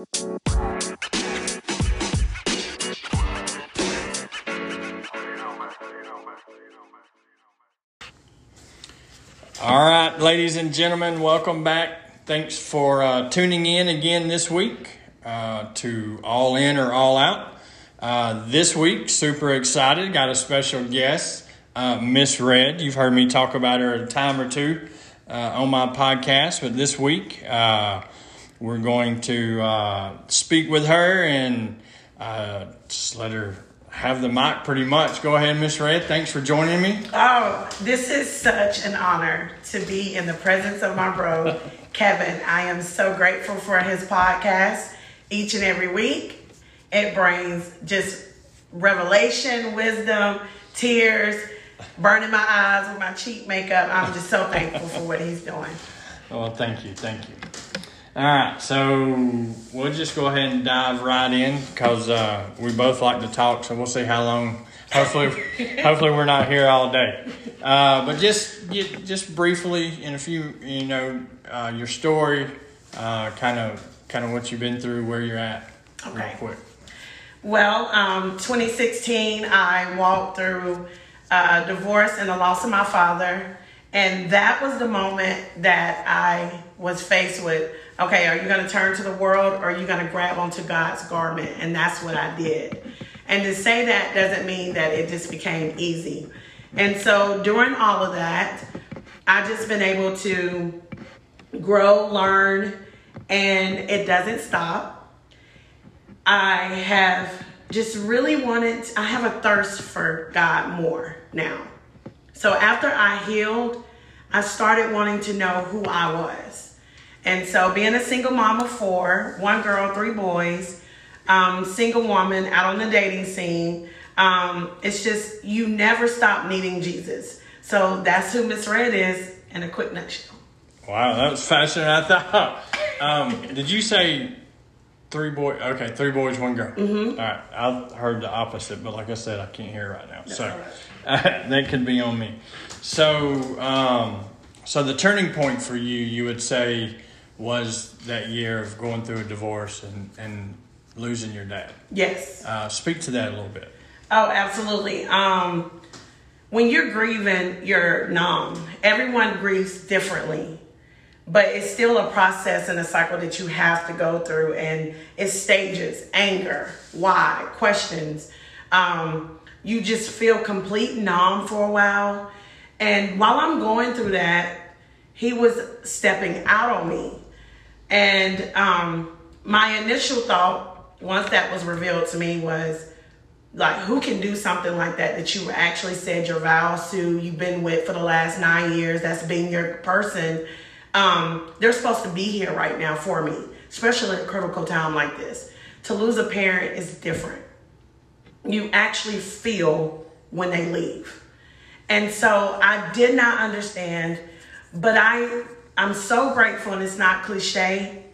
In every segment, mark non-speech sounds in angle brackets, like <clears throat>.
All right, ladies and gentlemen, welcome back. Thanks for uh, tuning in again this week uh, to All In or All Out. Uh, this week, super excited. Got a special guest, uh, Miss Red. You've heard me talk about her a time or two uh, on my podcast, but this week uh, we're going to uh, speak with her and uh, just let her have the mic pretty much. Go ahead, Miss Red. Thanks for joining me. Oh, this is such an honor to be in the presence of my bro, <laughs> Kevin. I am so grateful for his podcast each and every week. It brings just revelation, wisdom, tears, burning my eyes with my cheek makeup. I'm just so thankful for what he's doing. <laughs> Well, thank you. Thank you. All right, so we'll just go ahead and dive right in because uh, we both like to talk. So we'll see how long. Hopefully, <laughs> hopefully we're not here all day. Uh, but just just briefly, in a few, you know, uh, your story, kind of kind of what you've been through, where you're at, okay. real quick. Well, um, 2016, I walked through a divorce and the loss of my father, and that was the moment that I was faced with okay, are you going to turn to the world or are you going to grab onto God's garment? And that's what I did. And to say that doesn't mean that it just became easy. And so during all of that, I just been able to grow, learn, and it doesn't stop. I have just really wanted, I have a thirst for God more now. So after I healed, I started wanting to know who I was. And so, being a single mom of four, one girl, three boys, um, single woman out on the dating scene, um, it's just you never stop needing Jesus. So that's who Miss Red is in a quick nutshell. Wow, that was faster than I thought. Um, did you say three boys? Okay, three boys, one girl. Mm-hmm. All right, I heard the opposite, but like I said, I can't hear right now, so uh, <laughs> that could be on me. So, um, so the turning point for you, you would say was that year of going through a divorce and, and losing your dad. Yes. Uh, speak to that a little bit. Oh, absolutely. Um, when you're grieving, you're numb. Everyone grieves differently, but it's still a process and a cycle that you have to go through, and it's stages anger, why, questions. Um, you just feel complete numb for a while. And while I'm going through that, he was stepping out on me and um, my initial thought, once that was revealed to me, was like, who can do something like that that you actually said your vows to, you've been with for the last nine years, that's been your person. Um, they're supposed to be here right now for me, especially in a critical time like this. To lose a parent is different. You actually feel when they leave. And so I did not understand, but I I'm so grateful, and it's not cliche.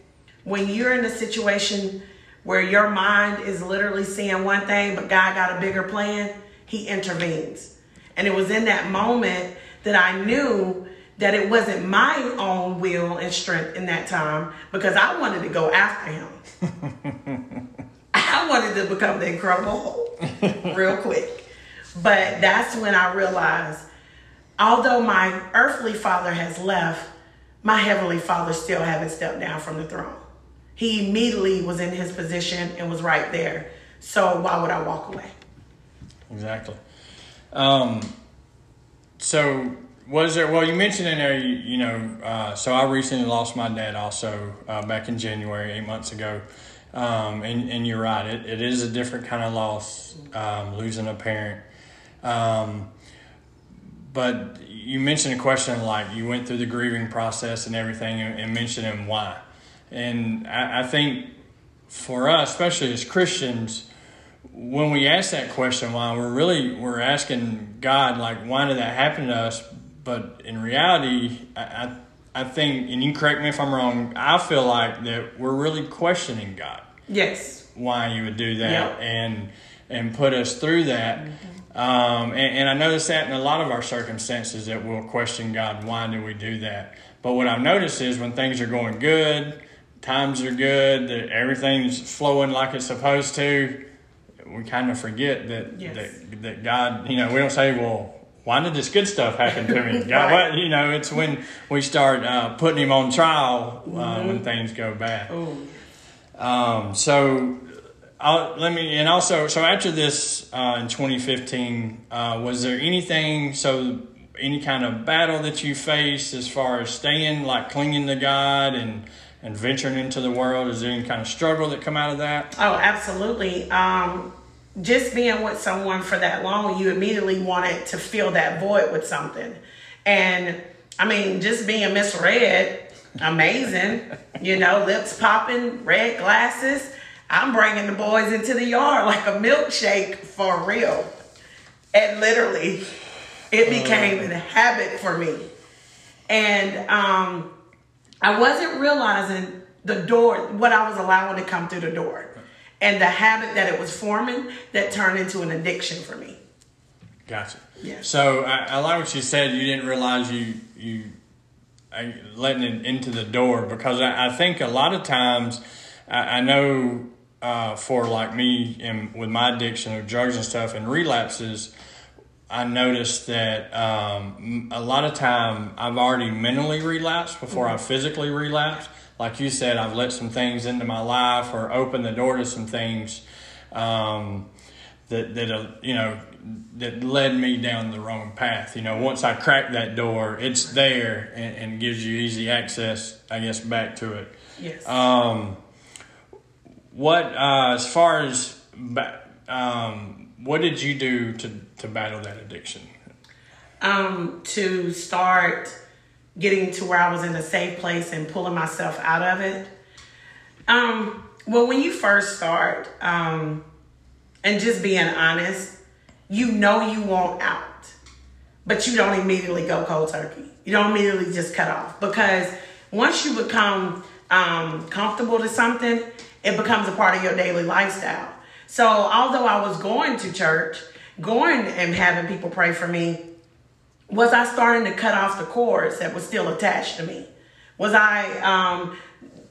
When you're in a situation where your mind is literally seeing one thing, but God got a bigger plan, He intervenes. And it was in that moment that I knew that it wasn't my own will and strength in that time because I wanted to go after him. <laughs> I wanted to become the incredible Hulk real quick. But that's when I realized, although my earthly father has left, my heavenly father still haven't stepped down from the throne. He immediately was in his position and was right there. So why would I walk away? Exactly. Um, so was there? Well, you mentioned in there, you, you know. Uh, so I recently lost my dad also uh, back in January, eight months ago. Um, and, and you're right. It, it is a different kind of loss, um, losing a parent. Um, but you mentioned a question like you went through the grieving process and everything and, and mentioning why. And I, I think for us, especially as Christians, when we ask that question why, we're really we're asking God like why did that happen to us? But in reality, I, I I think, and you correct me if I'm wrong, I feel like that we're really questioning God. Yes. Why you would do that yep. and and put us through that. Mm-hmm. Um, and, and I notice that in a lot of our circumstances that we'll question God, why do we do that? But what I've noticed is when things are going good, times are good, that everything's flowing like it's supposed to, we kind of forget that Yes. that that God, you know, we don't say, well, why did this good stuff happen to me? <laughs> God, Right. what, you know, it's when we start uh, putting Him on trial uh, Mm-hmm. when things go bad. Oh, Um, so I'll, let me, and also, so after this uh, in 2015, uh, was there anything, so any kind of battle that you faced as far as staying, like clinging to God and, and venturing into the world? Is there any kind of struggle that come out of that? Oh, absolutely. Um, just being with someone for that long, you immediately wanted to fill that void with something. And I mean, just being Miss Red, amazing. you know, lips popping, red glasses. I'm bringing the boys into the yard like a milkshake for real. And literally, it became a habit for me. And um, I wasn't realizing the door, what I was allowing to come through the door, and the habit that it was forming that turned into an addiction for me. Gotcha. Yeah. So I, I like what you said. You didn't realize you you uh, letting it into the door because I, I think a lot of times I, I know uh, for like me and with my addiction of drugs and stuff and relapses, I noticed that um, a lot of time I've already mentally relapsed before I physically relapsed. Like you said, I've let some things into my life or opened the door to some things. Um, that that uh, you know that led me down the wrong path. You know, once I cracked that door, it's there and, and gives you easy access, I guess, back to it. Yes. Um, what uh, as far as um, what did you do to to battle that addiction? um, to start getting to where I was in a safe place and pulling myself out of it. Um, well, when you first start, um, and just being honest, you know you want out, but you don't immediately go cold turkey. You don't immediately just cut off because once you become um, comfortable to something, it becomes a part of your daily lifestyle. So, although I was going to church, going and having people pray for me, was I starting to cut off the cords that were still attached to me? Was I um,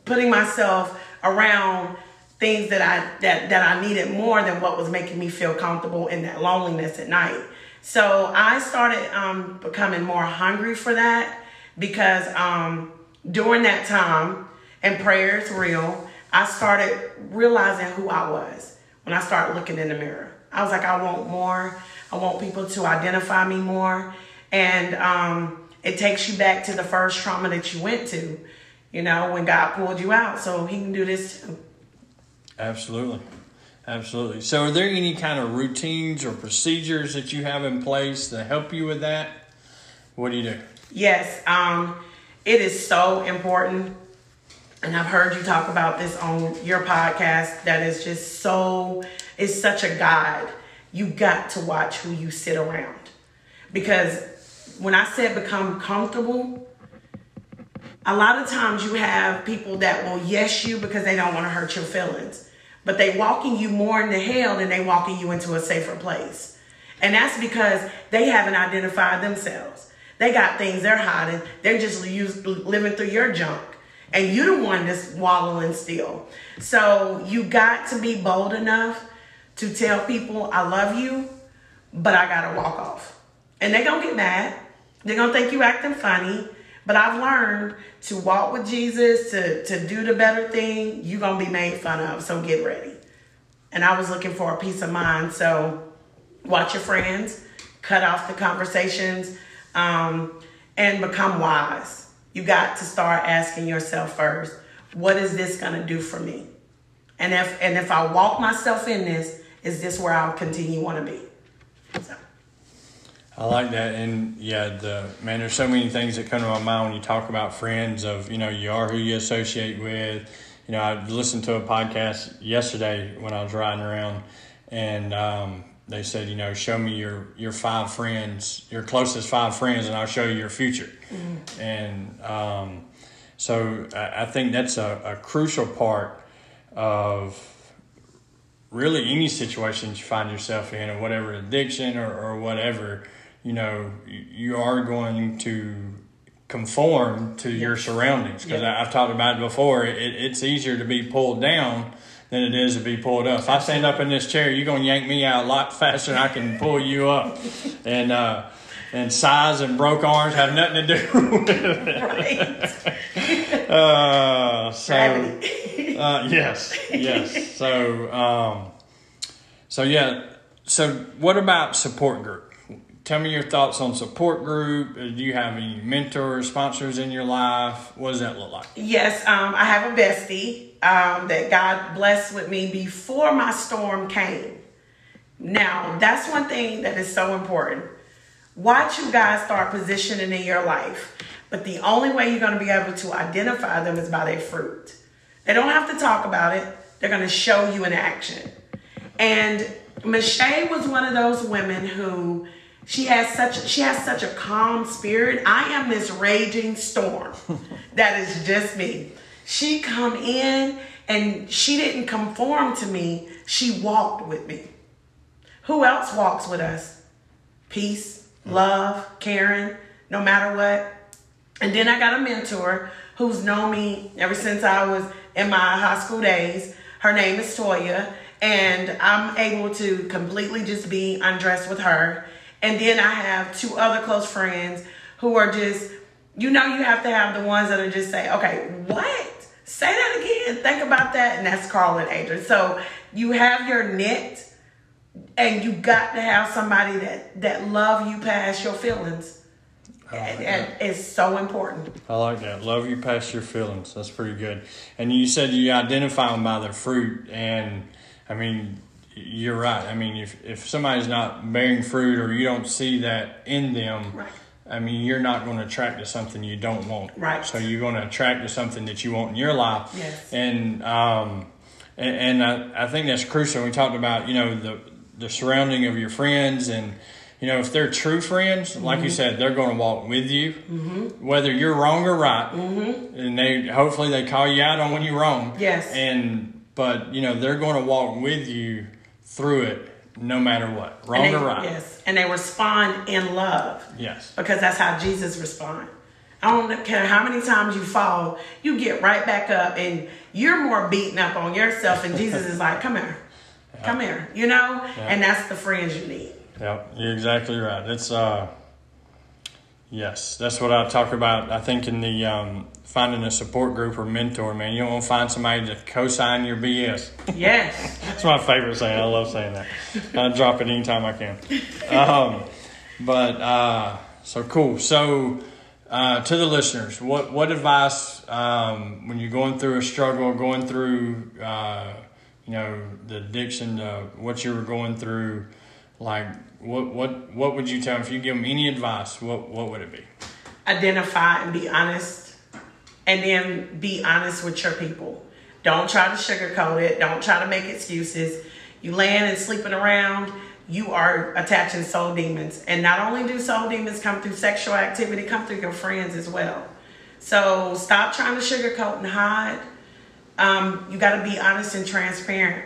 putting myself around things that I that that I needed more than what was making me feel comfortable in that loneliness at night? So I started um, becoming more hungry for that because um, during that time, and prayer is real, I started realizing who I was when I started looking in the mirror. I was like, I want more. I want people to identify me more. And um, it takes you back to the first trauma that you went to, you know, when God pulled you out. So He can do this too. Absolutely. Absolutely. So, are there any kind of routines or procedures that you have in place to help you with that? What do you do? Yes, um, it is so important. And I've heard you talk about this on your podcast that is just so, it's such a guide. You got to watch who you sit around. Because when I said become comfortable, a lot of times you have people that will yes you because they don't want to hurt your feelings. But they walking you more into hell than they walking you into a safer place. And that's because they haven't identified themselves. They got things they're hiding. They're just living through your junk. And you're the one that's wallowing still. So you got to be bold enough to tell people, I love you, but I got to walk off. And they're to get mad. They're to think you acting funny. But I've learned to walk with Jesus, to, to do the better thing, you're to be made fun of. So get ready. And I was looking for a peace of mind. So watch your friends, cut off the conversations, um, and become wise. You got to start asking yourself first, what is this going to do for me? And if and if I walk myself in this, is this where I'll continue want to be? So. I like that, and yeah, the man. There's so many things that come to my mind when you talk about friends. Of you know, you are who you associate with. You know, I listened to a podcast yesterday when I was riding around, and um, they said, you know, show me your your five friends, your closest five friends, and I'll show you your future. And um, so I, I think that's a, a crucial part of really any situation you find yourself in or whatever addiction or, or whatever you know you- are going to conform to your surroundings because Yeah. I've talked about it before. It, it's easier to be pulled down than it is to be pulled up. If I stand up in this chair, you're gonna yank me out a lot faster than I can pull you up. And uh, and size and broke arms have nothing to do <laughs> with it. Right. Uh, so uh, yes, yes. So, um, so yeah. So, what about support group? Tell me your thoughts on support group. Uh, Do you have any mentors, sponsors in your life? What does that look like? Yes, um, I have a bestie um, that God blessed with me before my storm came. Now, that's one thing that is so important. Watch you guys start positioning in your life, but the only way you're going to be able to identify them is by their fruit. They don't have to talk about it, they're going to show you in action. And Michelle was one of those women who she has such she has such a calm spirit. I am this raging storm. <laughs> that is just me. She come in and she didn't conform to me. She walked with me. Who else walks with us? Peace, love, caring, no matter what. And then I got a mentor who's known me ever since I was in my high school days. Her name is Toya, and I'm able to completely just be undressed with her. And then I have two other close friends who are just, you know, you have to have the ones that are just say, okay, what? Say that again. Think about that. And that's Carl and Adrian. So you have your knit and you got to have somebody that that love you past your feelings and, and it's so important I like that. Love you past your feelings. That's pretty good. And you said you identify them by their fruit, and I mean, you're right. I mean, if if somebody's not bearing fruit or you don't see that in them, Right. I mean, you're not going to attract to something you don't want. Right. So you're going to attract to something that you want in your life. Yes. And um, and, and I, I think that's crucial. We talked about you know the the surrounding of your friends and. You know, if they're true friends, like Mm-hmm. you said, they're going to walk with you, whether you're wrong or right. Mm-hmm. And they hopefully they call you out on when you're wrong. Yes. And but you know they're going to walk with you through it, no matter what, wrong they, or right. yes and they respond in love Yes. because that's how jesus responds. i don't care how many times you fall you get right back up and you're more beaten up on yourself and jesus is like come here come here you know and that's the friends you need Yep, you're exactly right. It's uh, yes, that's what I talk about. I think in the um, finding a support group or mentor, man, you don't want to find somebody to co-sign your BS. yes <laughs> That's my favorite saying. I love saying that. I drop it anytime I can. Um, but uh, so cool. So uh, to the listeners, what what advice um, when you're going through a struggle, going through uh, you know the addiction, to what you were going through, like what what what would you tell if you give them any advice? What what would it be? identify and be honest and then be honest with your people. Don't try to sugarcoat it. Don't try to make excuses. You laying and sleeping around you are attaching soul demons. And not only do soul demons come through sexual activity come through your friends as well. So stop trying to sugarcoat and hide. Um, you got to be honest and transparent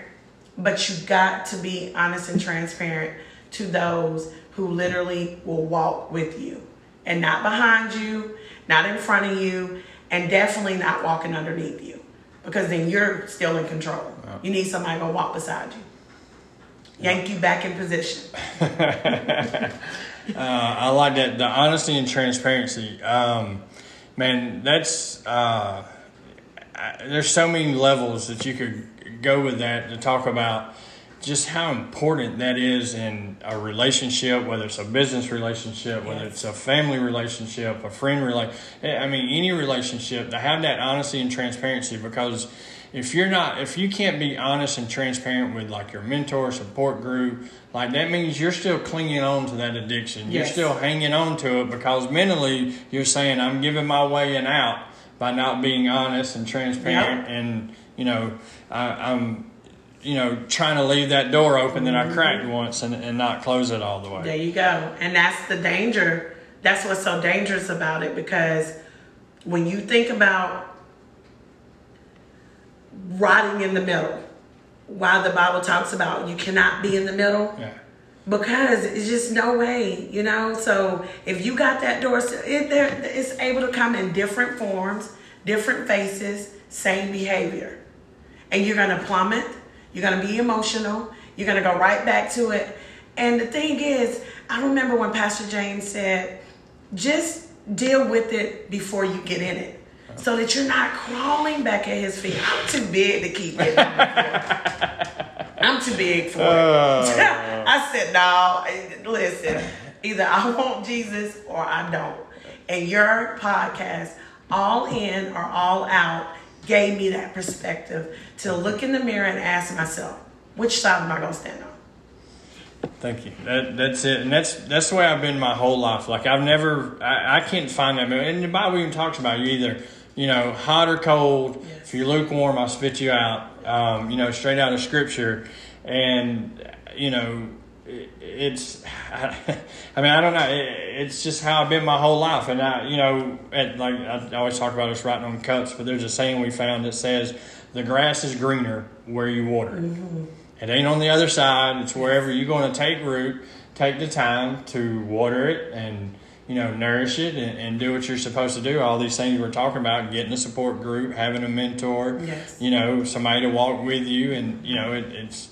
but you got to be honest and transparent to those who literally will walk with you and not behind you, not in front of you, and definitely not walking underneath you because then you're still in control. You need somebody to walk beside you, yank you back in position. <laughs> Uh, I like that the honesty and transparency. Um, man, that's uh, I, there's so many levels that you could go with that to talk about just how important that is in a relationship, whether it's a business relationship, whether it's a family relationship, a friend relationship. Eh, I mean, any relationship to have that honesty and transparency because if you're not if you can't be honest and transparent with like your mentor support group like that means you're still clinging on to that addiction. You're still hanging on to it because mentally you're saying i'm giving my way and out by not being honest and transparent and you know I, i'm you know trying to leave that door open that i mm-hmm. cracked once and, and not close it all the way There you go. And that's the danger. That's what's so dangerous about it because when you think about rotting in the middle, why the Bible talks about you cannot be in the middle, yeah because it's just no way, you know. So if you got that door, it, there, it's able to come in different forms, different faces, same behavior, and you're gonna plummet. You're gonna be emotional. You're gonna go right back to it. And the thing is, I remember when Pastor James said, just deal with it before you get in it. So that you're not crawling back at his feet. I'm too big to keep getting on the floor. I'm too big for it. Oh. <laughs> I said, no, listen, either I want Jesus or I don't. And your podcast, All In or All Out, gave me that perspective to look in the mirror and ask myself, which side am I going to stand on? Thank you. That, that's it, and that's that's the way I've been my whole life. Like I've never, I, I can't find that. And the Bible even talks about you either, you know, hot or cold. Yes. If you're lukewarm, I'll spit you out. Um, you know, straight out of Scripture, and you know, it's. <laughs> I, mean, I don't know. It, it's just how I've been my whole life, and I, you know, at, like I always talk about us writing on cups, but there's a saying we found that says, "The grass is greener where you water." it." Mm-hmm. It ain't on the other side. It's wherever you're going to take root, take the time to water it and, you know, nourish it and, and do what you're supposed to do. All these things we're talking about, getting a support group, having a mentor, Yes. you know, somebody to walk with you. And, you know, it, it's,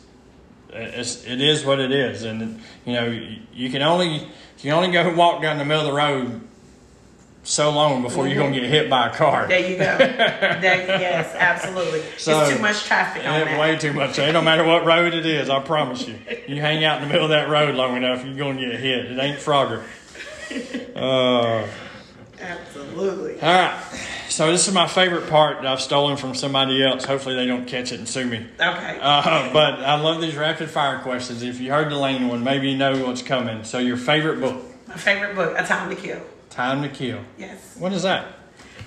it's, it is what it is. And, you know, you, can only, you can only go walk down the middle of the road so long before you're going to get hit by a car. There you go. <laughs> there, yes, absolutely. So- it's too much traffic on that. way too much. It don't matter what road it is. I promise you. You hang out in the middle of that road long enough, you're gonna get hit. It ain't Frogger. <laughs> Uh, Absolutely. all right. So this is my favorite part that I've stolen from somebody else. Hopefully they don't catch it and sue me. Okay. Uh, but I love these rapid fire questions. If you heard the Lane one, maybe you know what's coming. So your favorite book, My favorite book, A Time to Kill. Time to Kill. Yes. What is that?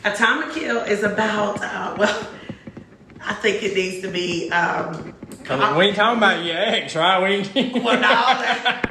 A Time to Kill is about, uh, well, I think it needs to be, um, we ain't talking about your ex, right? We ain't- well, no, <laughs> <laughs>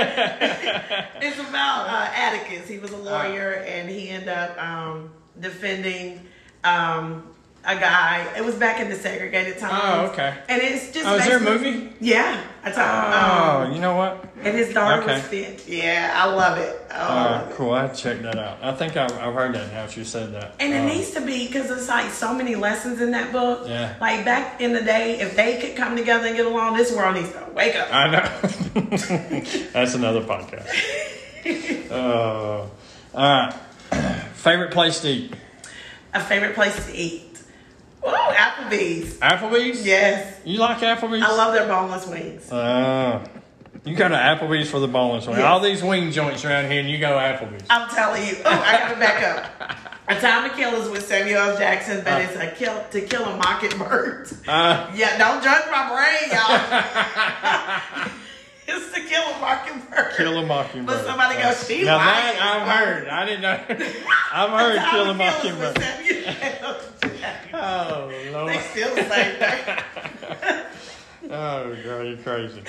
<laughs> it's about uh, Atticus. He was a lawyer and he ended up um, defending um, a guy. It was back in the segregated times. Oh, okay. And it's just. Oh, is there a movie? Yeah. I Oh, um, you know what? and his daughter Okay. was fit. Yeah, I love it. Oh, Uh, cool. I have to check that out. I think I've, I've heard that now. You said that. And it Um, needs to be because it's like so many lessons in that book. Yeah. Like back in the day, if they could come together and get along, this world needs to wake up. I know. <laughs> That's another podcast. <laughs> uh, all right. Favorite place to eat? A favorite place to eat. Oh, Applebee's. Applebee's. Yes. You like Applebee's? I love their boneless wings. Uh, you go to Applebee's for the boneless wing. Yes. All these wing joints around here, and you go Applebee's. I'm telling you. Oh, I gotta back up. A Time to Kill is with Samuel L. Jackson, but it's a kill to kill a mockingbird. Uh, <laughs> Yeah, don't judge my brain, y'all. <laughs> it's to kill a mockingbird. kill a mockingbird. But somebody goes, "She Now lying." that I've heard. I didn't know. <laughs> I've heard kill a Kill is with mockingbird. Samuel L. Jackson. Oh They Lord. still the same thing. <laughs> Oh, girl, you're crazy.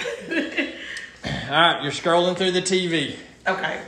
All right, you're scrolling through the TV. Okay.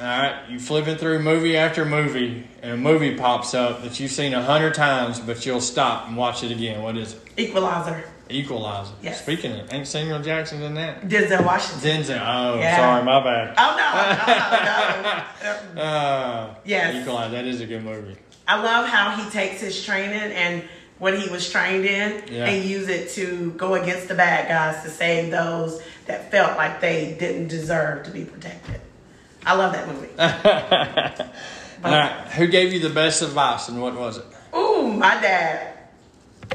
All right, you flipping through movie after movie, and a movie pops up that you've seen a hundred times, but you'll stop and watch it again. What is it? Equalizer. Equalizer. Yes. Speaking of, ain't Samuel Jackson in that? Denzel Washington. Denzel. Oh, Yeah. sorry, my bad. Oh no, no, no. <laughs> Uh, Yes. Equalizer. That is a good movie. I love how he takes his training and what he was trained in Yeah. and use it to go against the bad guys to save those that felt like they didn't deserve to be protected. I love that movie. <laughs> All right, who gave you the best advice, and what was it? Ooh, my dad.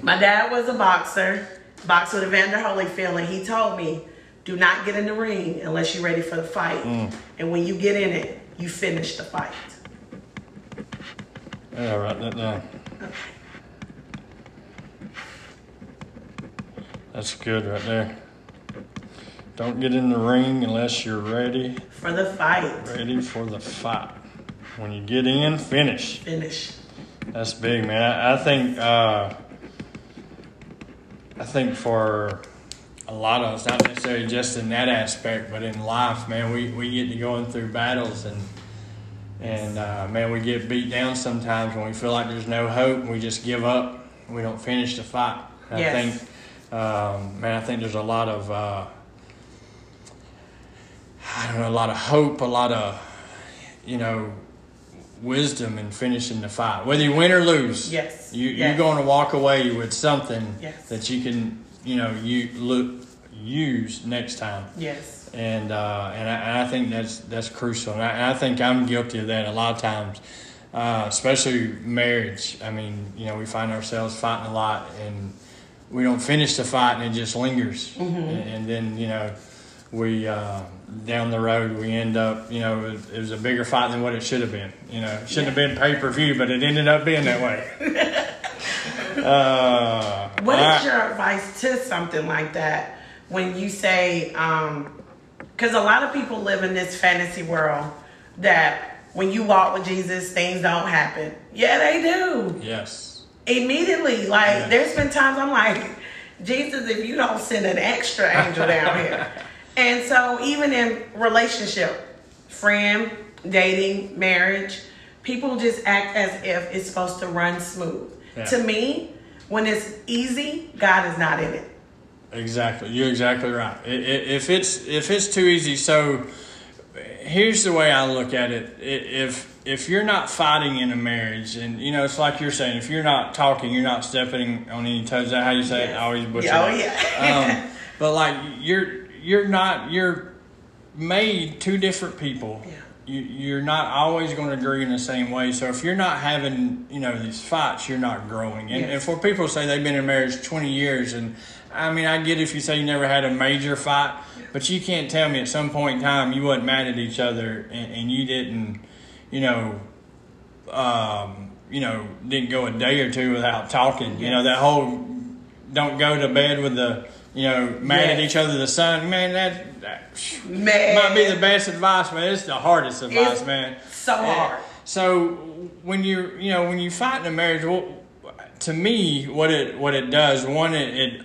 My dad was a boxer, boxed with Evander Holyfield, and he told me, do not get in the ring unless you're ready for the fight. Mm. And when you get in it, you finish the fight. Yeah, write that down. That's good right there. Don't get in the ring unless you're ready, For the fight, ready for the fight. When you get in, finish. finish. That's big, man. I, I think uh, I think for a lot of us, not necessarily just in that aspect, but in life, man, we, we get to going through battles and and uh, man, we get beat down sometimes when we feel like there's no hope and we just give up. We don't finish the fight. I think um, man, I think there's a lot of, uh, I don't know, a lot of hope, a lot of, you know, wisdom in finishing the fight. Whether you win or lose, Yes. you, Yes. you're going to walk away with something Yes. that you can, you know, you look, use next time. Yes. And uh, and, I, and I think that's that's crucial. And I, I think I'm guilty of that a lot of times, uh, especially marriage. I mean, you know, we find ourselves fighting a lot, and we don't finish the fight, and it just lingers. And, and then you know, we uh, down the road we end up, you know, it was, it was a bigger fight than what it should have been. You know, it shouldn't have been pay per view, but it ended up being that way. <laughs> uh, What is right. your advice to something like that when you say, because a lot of people live in this fantasy world that when you walk with Jesus, things don't happen. Yeah, they do. Yes. Immediately. Like, Yeah. there's been times I'm like, Jesus, if you don't send an extra angel down here. And so, even in relationship, friend, dating, marriage, people just act as if it's supposed to run smooth. Yeah. To me, when it's easy, God is not in it. Exactly, you're exactly right. If it's if it's too easy, so here's the way I look at it. If if you're not fighting in a marriage, and you know, it's like you're saying, if you're not talking, you're not stepping on any toes. Is that how you say it? I always butcher oh, that. yeah. um, <laughs> but like you're you're not you're made two different people. Yeah. You, you're not always going to agree in the same way. So if you're not having, you know, these fights, you're not growing. And, Yes. and for people say they've been in marriage 20 years, and I mean, I get if you say you never had a major fight, but you can't tell me at some point in time you wasn't mad at each other and, and you didn't, you know, um, you know, didn't go a day or two without talking. You know, that whole don't go to bed with the, you know, mad at each other the sun. Man, that, that Man. might be the best advice, man. It's the hardest advice, It's man. so Uh, hard. So when you you know when you fight in a marriage, well, to me, what it what it does, one it it,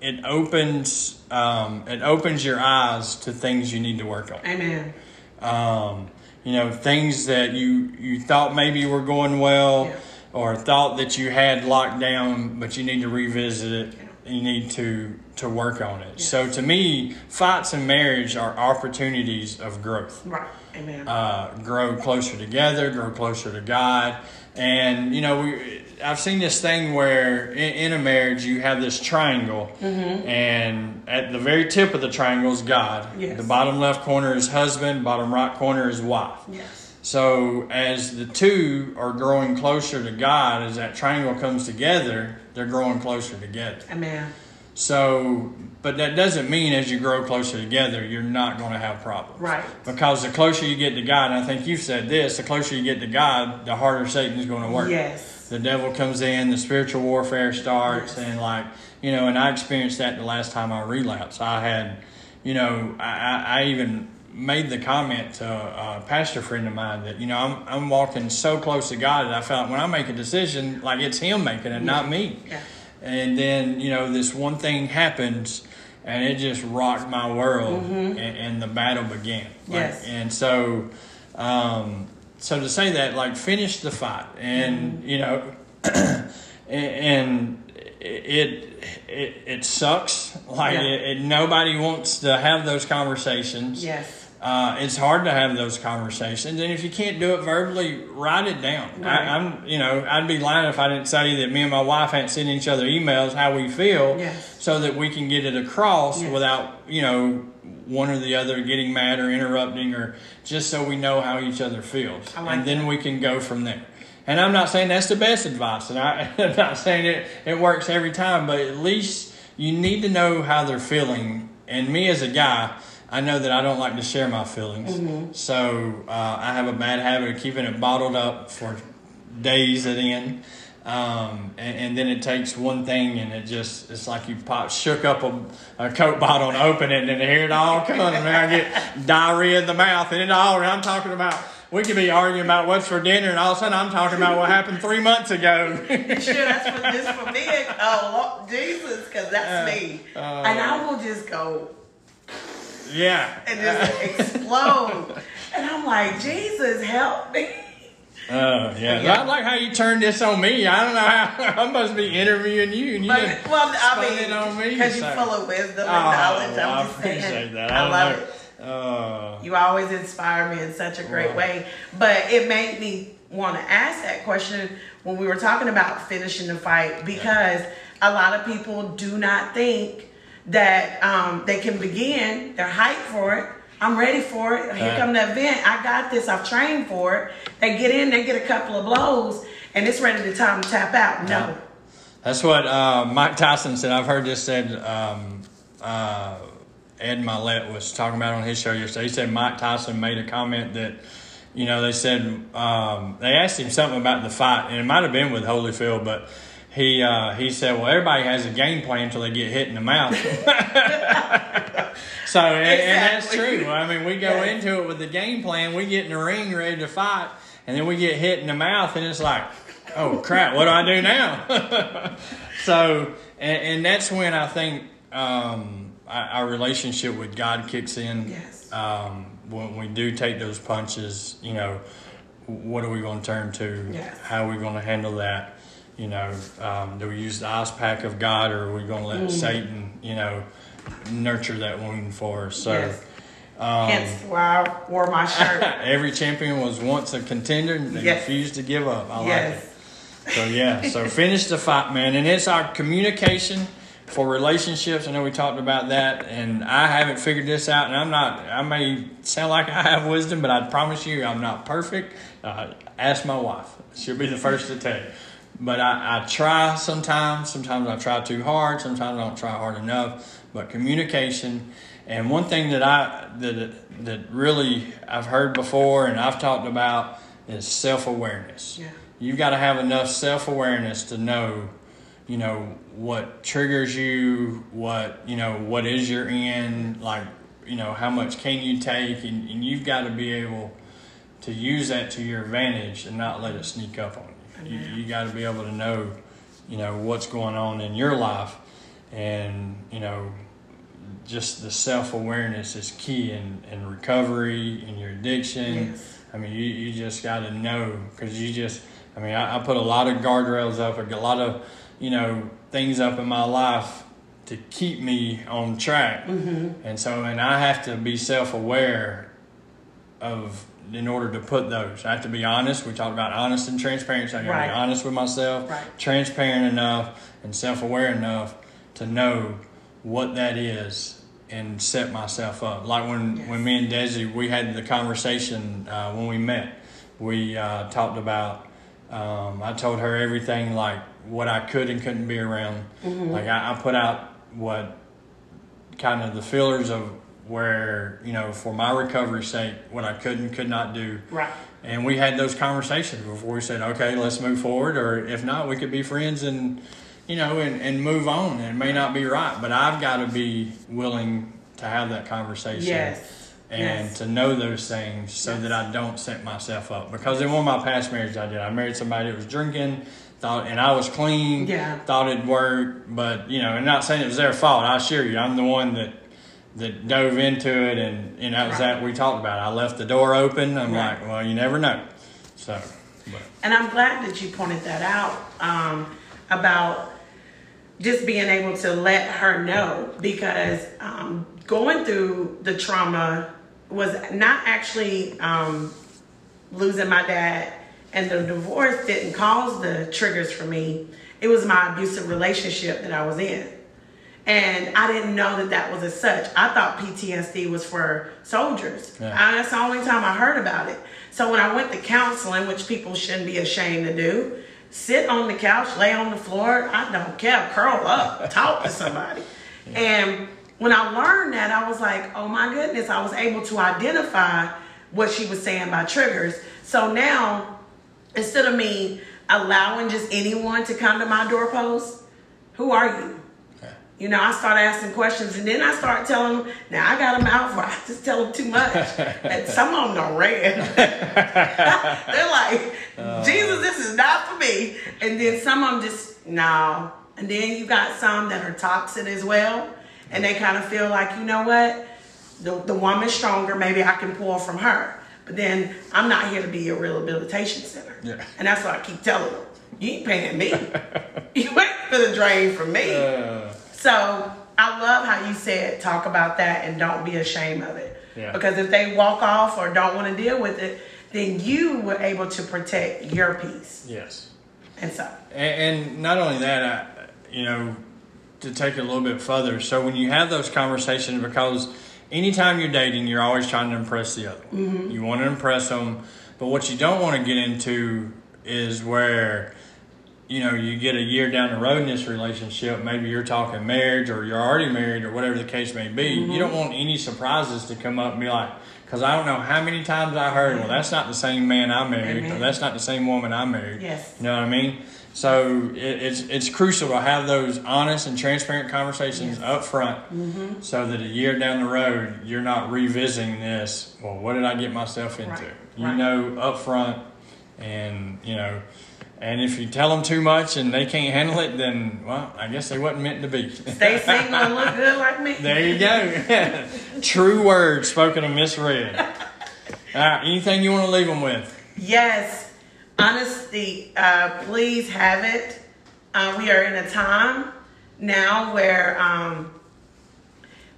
it opens um, it opens your eyes to things you need to work on. Amen. Um, you know things that you you thought maybe were going well, Yeah. or thought that you had locked down, but you need to revisit it. Yeah. You need to to work on it. So to me, fights in marriage are opportunities of growth Right. Amen. uh, grow closer together, grow closer to God. And you know, we I've seen this thing where in, in a marriage you have this triangle, and at the very tip of the triangle is God. Yes. The bottom left corner is husband, bottom right corner is wife. yes. So as the two are growing closer to God, as that triangle comes together, they're growing closer together. Amen. So, but that doesn't mean as you grow closer together, you're not going to have problems. Right. Because the closer you get to God, and I think you've said this, the closer you get to God, the harder Satan's going to work. Yes. The devil comes in, the spiritual warfare starts, Yes. and like, you know, and I experienced that the last time I relapsed. I had, you know, I, I, even made the comment to a pastor friend of mine that, you know, I'm, I'm walking so close to God that I felt when I make a decision, like it's Him making it, not me. Yeah. And then, you know, this one thing happens and it just rocked my world and, and the battle began. Like, Mm-hmm. Yes. And so, um, so to say that, like, finish the fight and, Mm-hmm. you know, <clears throat> and it, it, it sucks. Like, Yeah. it, it, nobody wants to have those conversations. Yes. Uh, it's hard to have those conversations, and if you can't do it verbally, write it down. Right. I, I'm, you know, I'd be lying if I didn't say that me and my wife hadn't sent each other emails how we feel, Yes. so that we can get it across Yes. without, you know, one or the other getting mad or interrupting, or just so we know how each other feels, like and then we can go from there. And I'm not saying that's the best advice, and I, <laughs> I'm not saying it it works every time, but at least you need to know how they're feeling. And me as a guy, I know that I don't like to share my feelings, so uh, I have a bad habit of keeping it bottled up for days at end. Um, and, and then it takes one thing, and it just it's like you pop shook up a, a coke bottle and open it, and here it all comes. And I get diarrhea in the mouth, and it all. And I'm talking about we could be arguing about what's for dinner, and all of a sudden I'm talking about what happened three months ago. Sure, that's for, just for me. Oh, Lord, Jesus, because that's me. uh, and I will just go yeah, and just explode. And I'm like, Jesus, help me. Uh, yeah. Yeah. I like how you turned this on me. I don't know how I'm supposed to be interviewing you, and you But, well, I mean, it on me. because you're full of wisdom and Oh, knowledge. well, I'm I appreciate saying. that. I, don't love know. it. Uh, You always inspire me in such a great way. But it made me want to ask that question when we were talking about finishing the fight because a lot of people do not think that um, they can begin. They're hyped for it. I'm ready for it. Here Right. come the event. I got this. I've trained for it. They get in, they get a couple of blows, and it's ready to time to tap out. No. That's what uh, Mike Tyson said. I've heard this said. Um, uh, Ed Mylett was talking about on his show yesterday. He said Mike Tyson made a comment that, you know, they said um, they asked him something about the fight, and it might have been with Holyfield, but he uh, he said, "Well, everybody has a game plan until they get hit in the mouth." <laughs> so, and, and that's true. I mean, we go Yes. into it with the game plan. We get in the ring ready to fight, and then we get hit in the mouth, and it's like, oh crap, what do I do now? <laughs> so, and, and that's when I think um, our, our relationship with God kicks in. Yes. Um, when we do take those punches, you know, what are we going to turn to? Yes. How are we going to handle that? You know, um, do we use the ice pack of God, or are we going to let Satan, you know, nurture that wound for us? So. Yes. Um, Hence why I wore my shirt. <laughs> Every champion was once a contender and they Yes. refused to give up. I like it. So yeah, so <laughs> finish the fight, man. And it's our communication for relationships. I know we talked about that and I haven't figured this out and I'm not I may sound like I have wisdom, but I promise you I'm not perfect. Uh, ask my wife. She'll be the first to tell you. But I, I try sometimes. Sometimes I try too hard. Sometimes I don't try hard enough. But communication, and one thing that I that that really I've heard before and I've talked about is self awareness. Yeah. You've got to have enough self awareness to know, you know, what triggers you, what you know, what is your end, like you know, how much can you take, and, and you've got to be able to use that to your advantage and not let it sneak up on you. You, you got to be able to know, you know, what's going on in your life, and you know, just the self awareness is key in, in recovery, in your addiction. Yes. I mean, you, you just got to know because you just, I mean, I, I put a lot of guardrails up, a lot of, you know, things up in my life to keep me on track. Mm-hmm. And so, and I have to be self aware of, in order to put those. I have to be honest. We talked about honest and transparency. I got to Right. be honest with myself, Right. transparent enough, and self aware enough to know what that is and set myself up. Like when, Yes. when me and Desi, we had the conversation uh, when we met. We uh, talked about, um, I told her everything like what I could and couldn't be around. Like I, I put out what kind of the fillers of where, you know, for my recovery sake, what I could and could not do. Right. And we had those conversations before we said, okay, let's move forward, or if not, we could be friends and, you know, and, and move on. And it may not be right, but I've got to be willing to have that conversation Yes. and Yes. to know those things so that I don't set myself up. Because in one of my past marriages, I did. I married somebody that was drinking, thought, and I was clean, Yeah. thought it'd work, but you know, and not saying it was their fault. I assure you, I'm the one that that dove into it, and and that was Right. that we talked about. I left the door open. I'm Right. like, well, you never know. So, but And I'm glad that you pointed that out um, about just being able to let her know because um, going through the trauma was not actually um, losing my dad and the divorce didn't cause the triggers for me. It was my abusive relationship that I was in. And I didn't know that that was as such. I thought PTSD was for soldiers. Yeah. I, that's the only time I heard about it. So when I went to counseling, which people shouldn't be ashamed to do, sit on the couch, lay on the floor, I don't care, curl up, talk to somebody. <laughs> And when I learned that, I was like, oh my goodness, I was able to identify what she was saying by triggers. So now, instead of me allowing just anyone to come to my doorpost, who are you? You know, I start asking questions and then I start telling them, now I got a mouth where I just tell them too much. and some of them don't read. <laughs> They're like, Jesus, this is not for me. And then some of them just, no. And then you got some that are toxic as well. And they kind of feel like, you know what? The, the woman's stronger. Maybe I can pull from her. But then I'm not here to be your rehabilitation center. Yeah. And that's what I keep telling them. You ain't paying me. <laughs> you ain't for the drain from me. Uh, So I love how you said talk about that and don't be ashamed of it. Yeah. Because if they walk off or don't want to deal with it, then you were able to protect your peace. yes. And so And, and not only that, I, you know, to take it a little bit further. So when you have those conversations, because anytime you're dating, you're always trying to impress the other. Mm-hmm. You want to impress them, but what you don't want to get into is where, you know, you get a year down the road in this relationship. Maybe you're talking marriage, or you're already married, or whatever the case may be. You don't want any surprises to come up and be like. Because I don't know how many times I heard, well, that's not the same man I married, or that's not the same woman I married. Yes. You know what I mean? So it, it's it's crucial to have those honest and transparent conversations up front, Mm-hmm. so that a year down the road you're not revisiting this. Well, what did I get myself into? Right, You right. know up front, and you know, and if you tell them too much and they can't handle it, then well, I guess they wasn't meant to be. stay single and look good like me. <laughs> there you go. <laughs> True words spoken of Miss Red. All right, anything you want to leave them with? Yes, honesty. Uh, please have it. Uh, we are in a time now where um,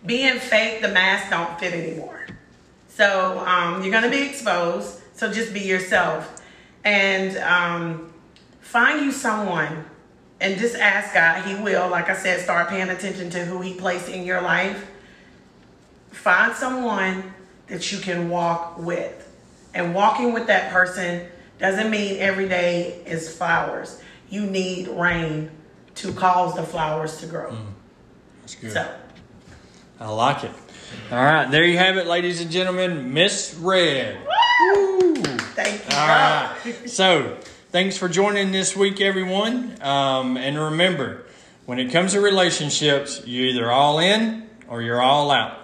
being fake, the mask don't fit anymore. So um, you're gonna be exposed. So just be yourself, and um, find you someone, and just ask God. He will, like I said, start paying attention to who He placed in your life. Find someone that you can walk with. And walking with that person doesn't mean every day is flowers. You need rain to cause the flowers to grow. Mm, that's good. So, I like it. All right, there you have it, ladies and gentlemen. Miss Red. thank you. All right. So, thanks for joining this week, everyone. Um, and remember, when it comes to relationships, you're either all in or you're all out.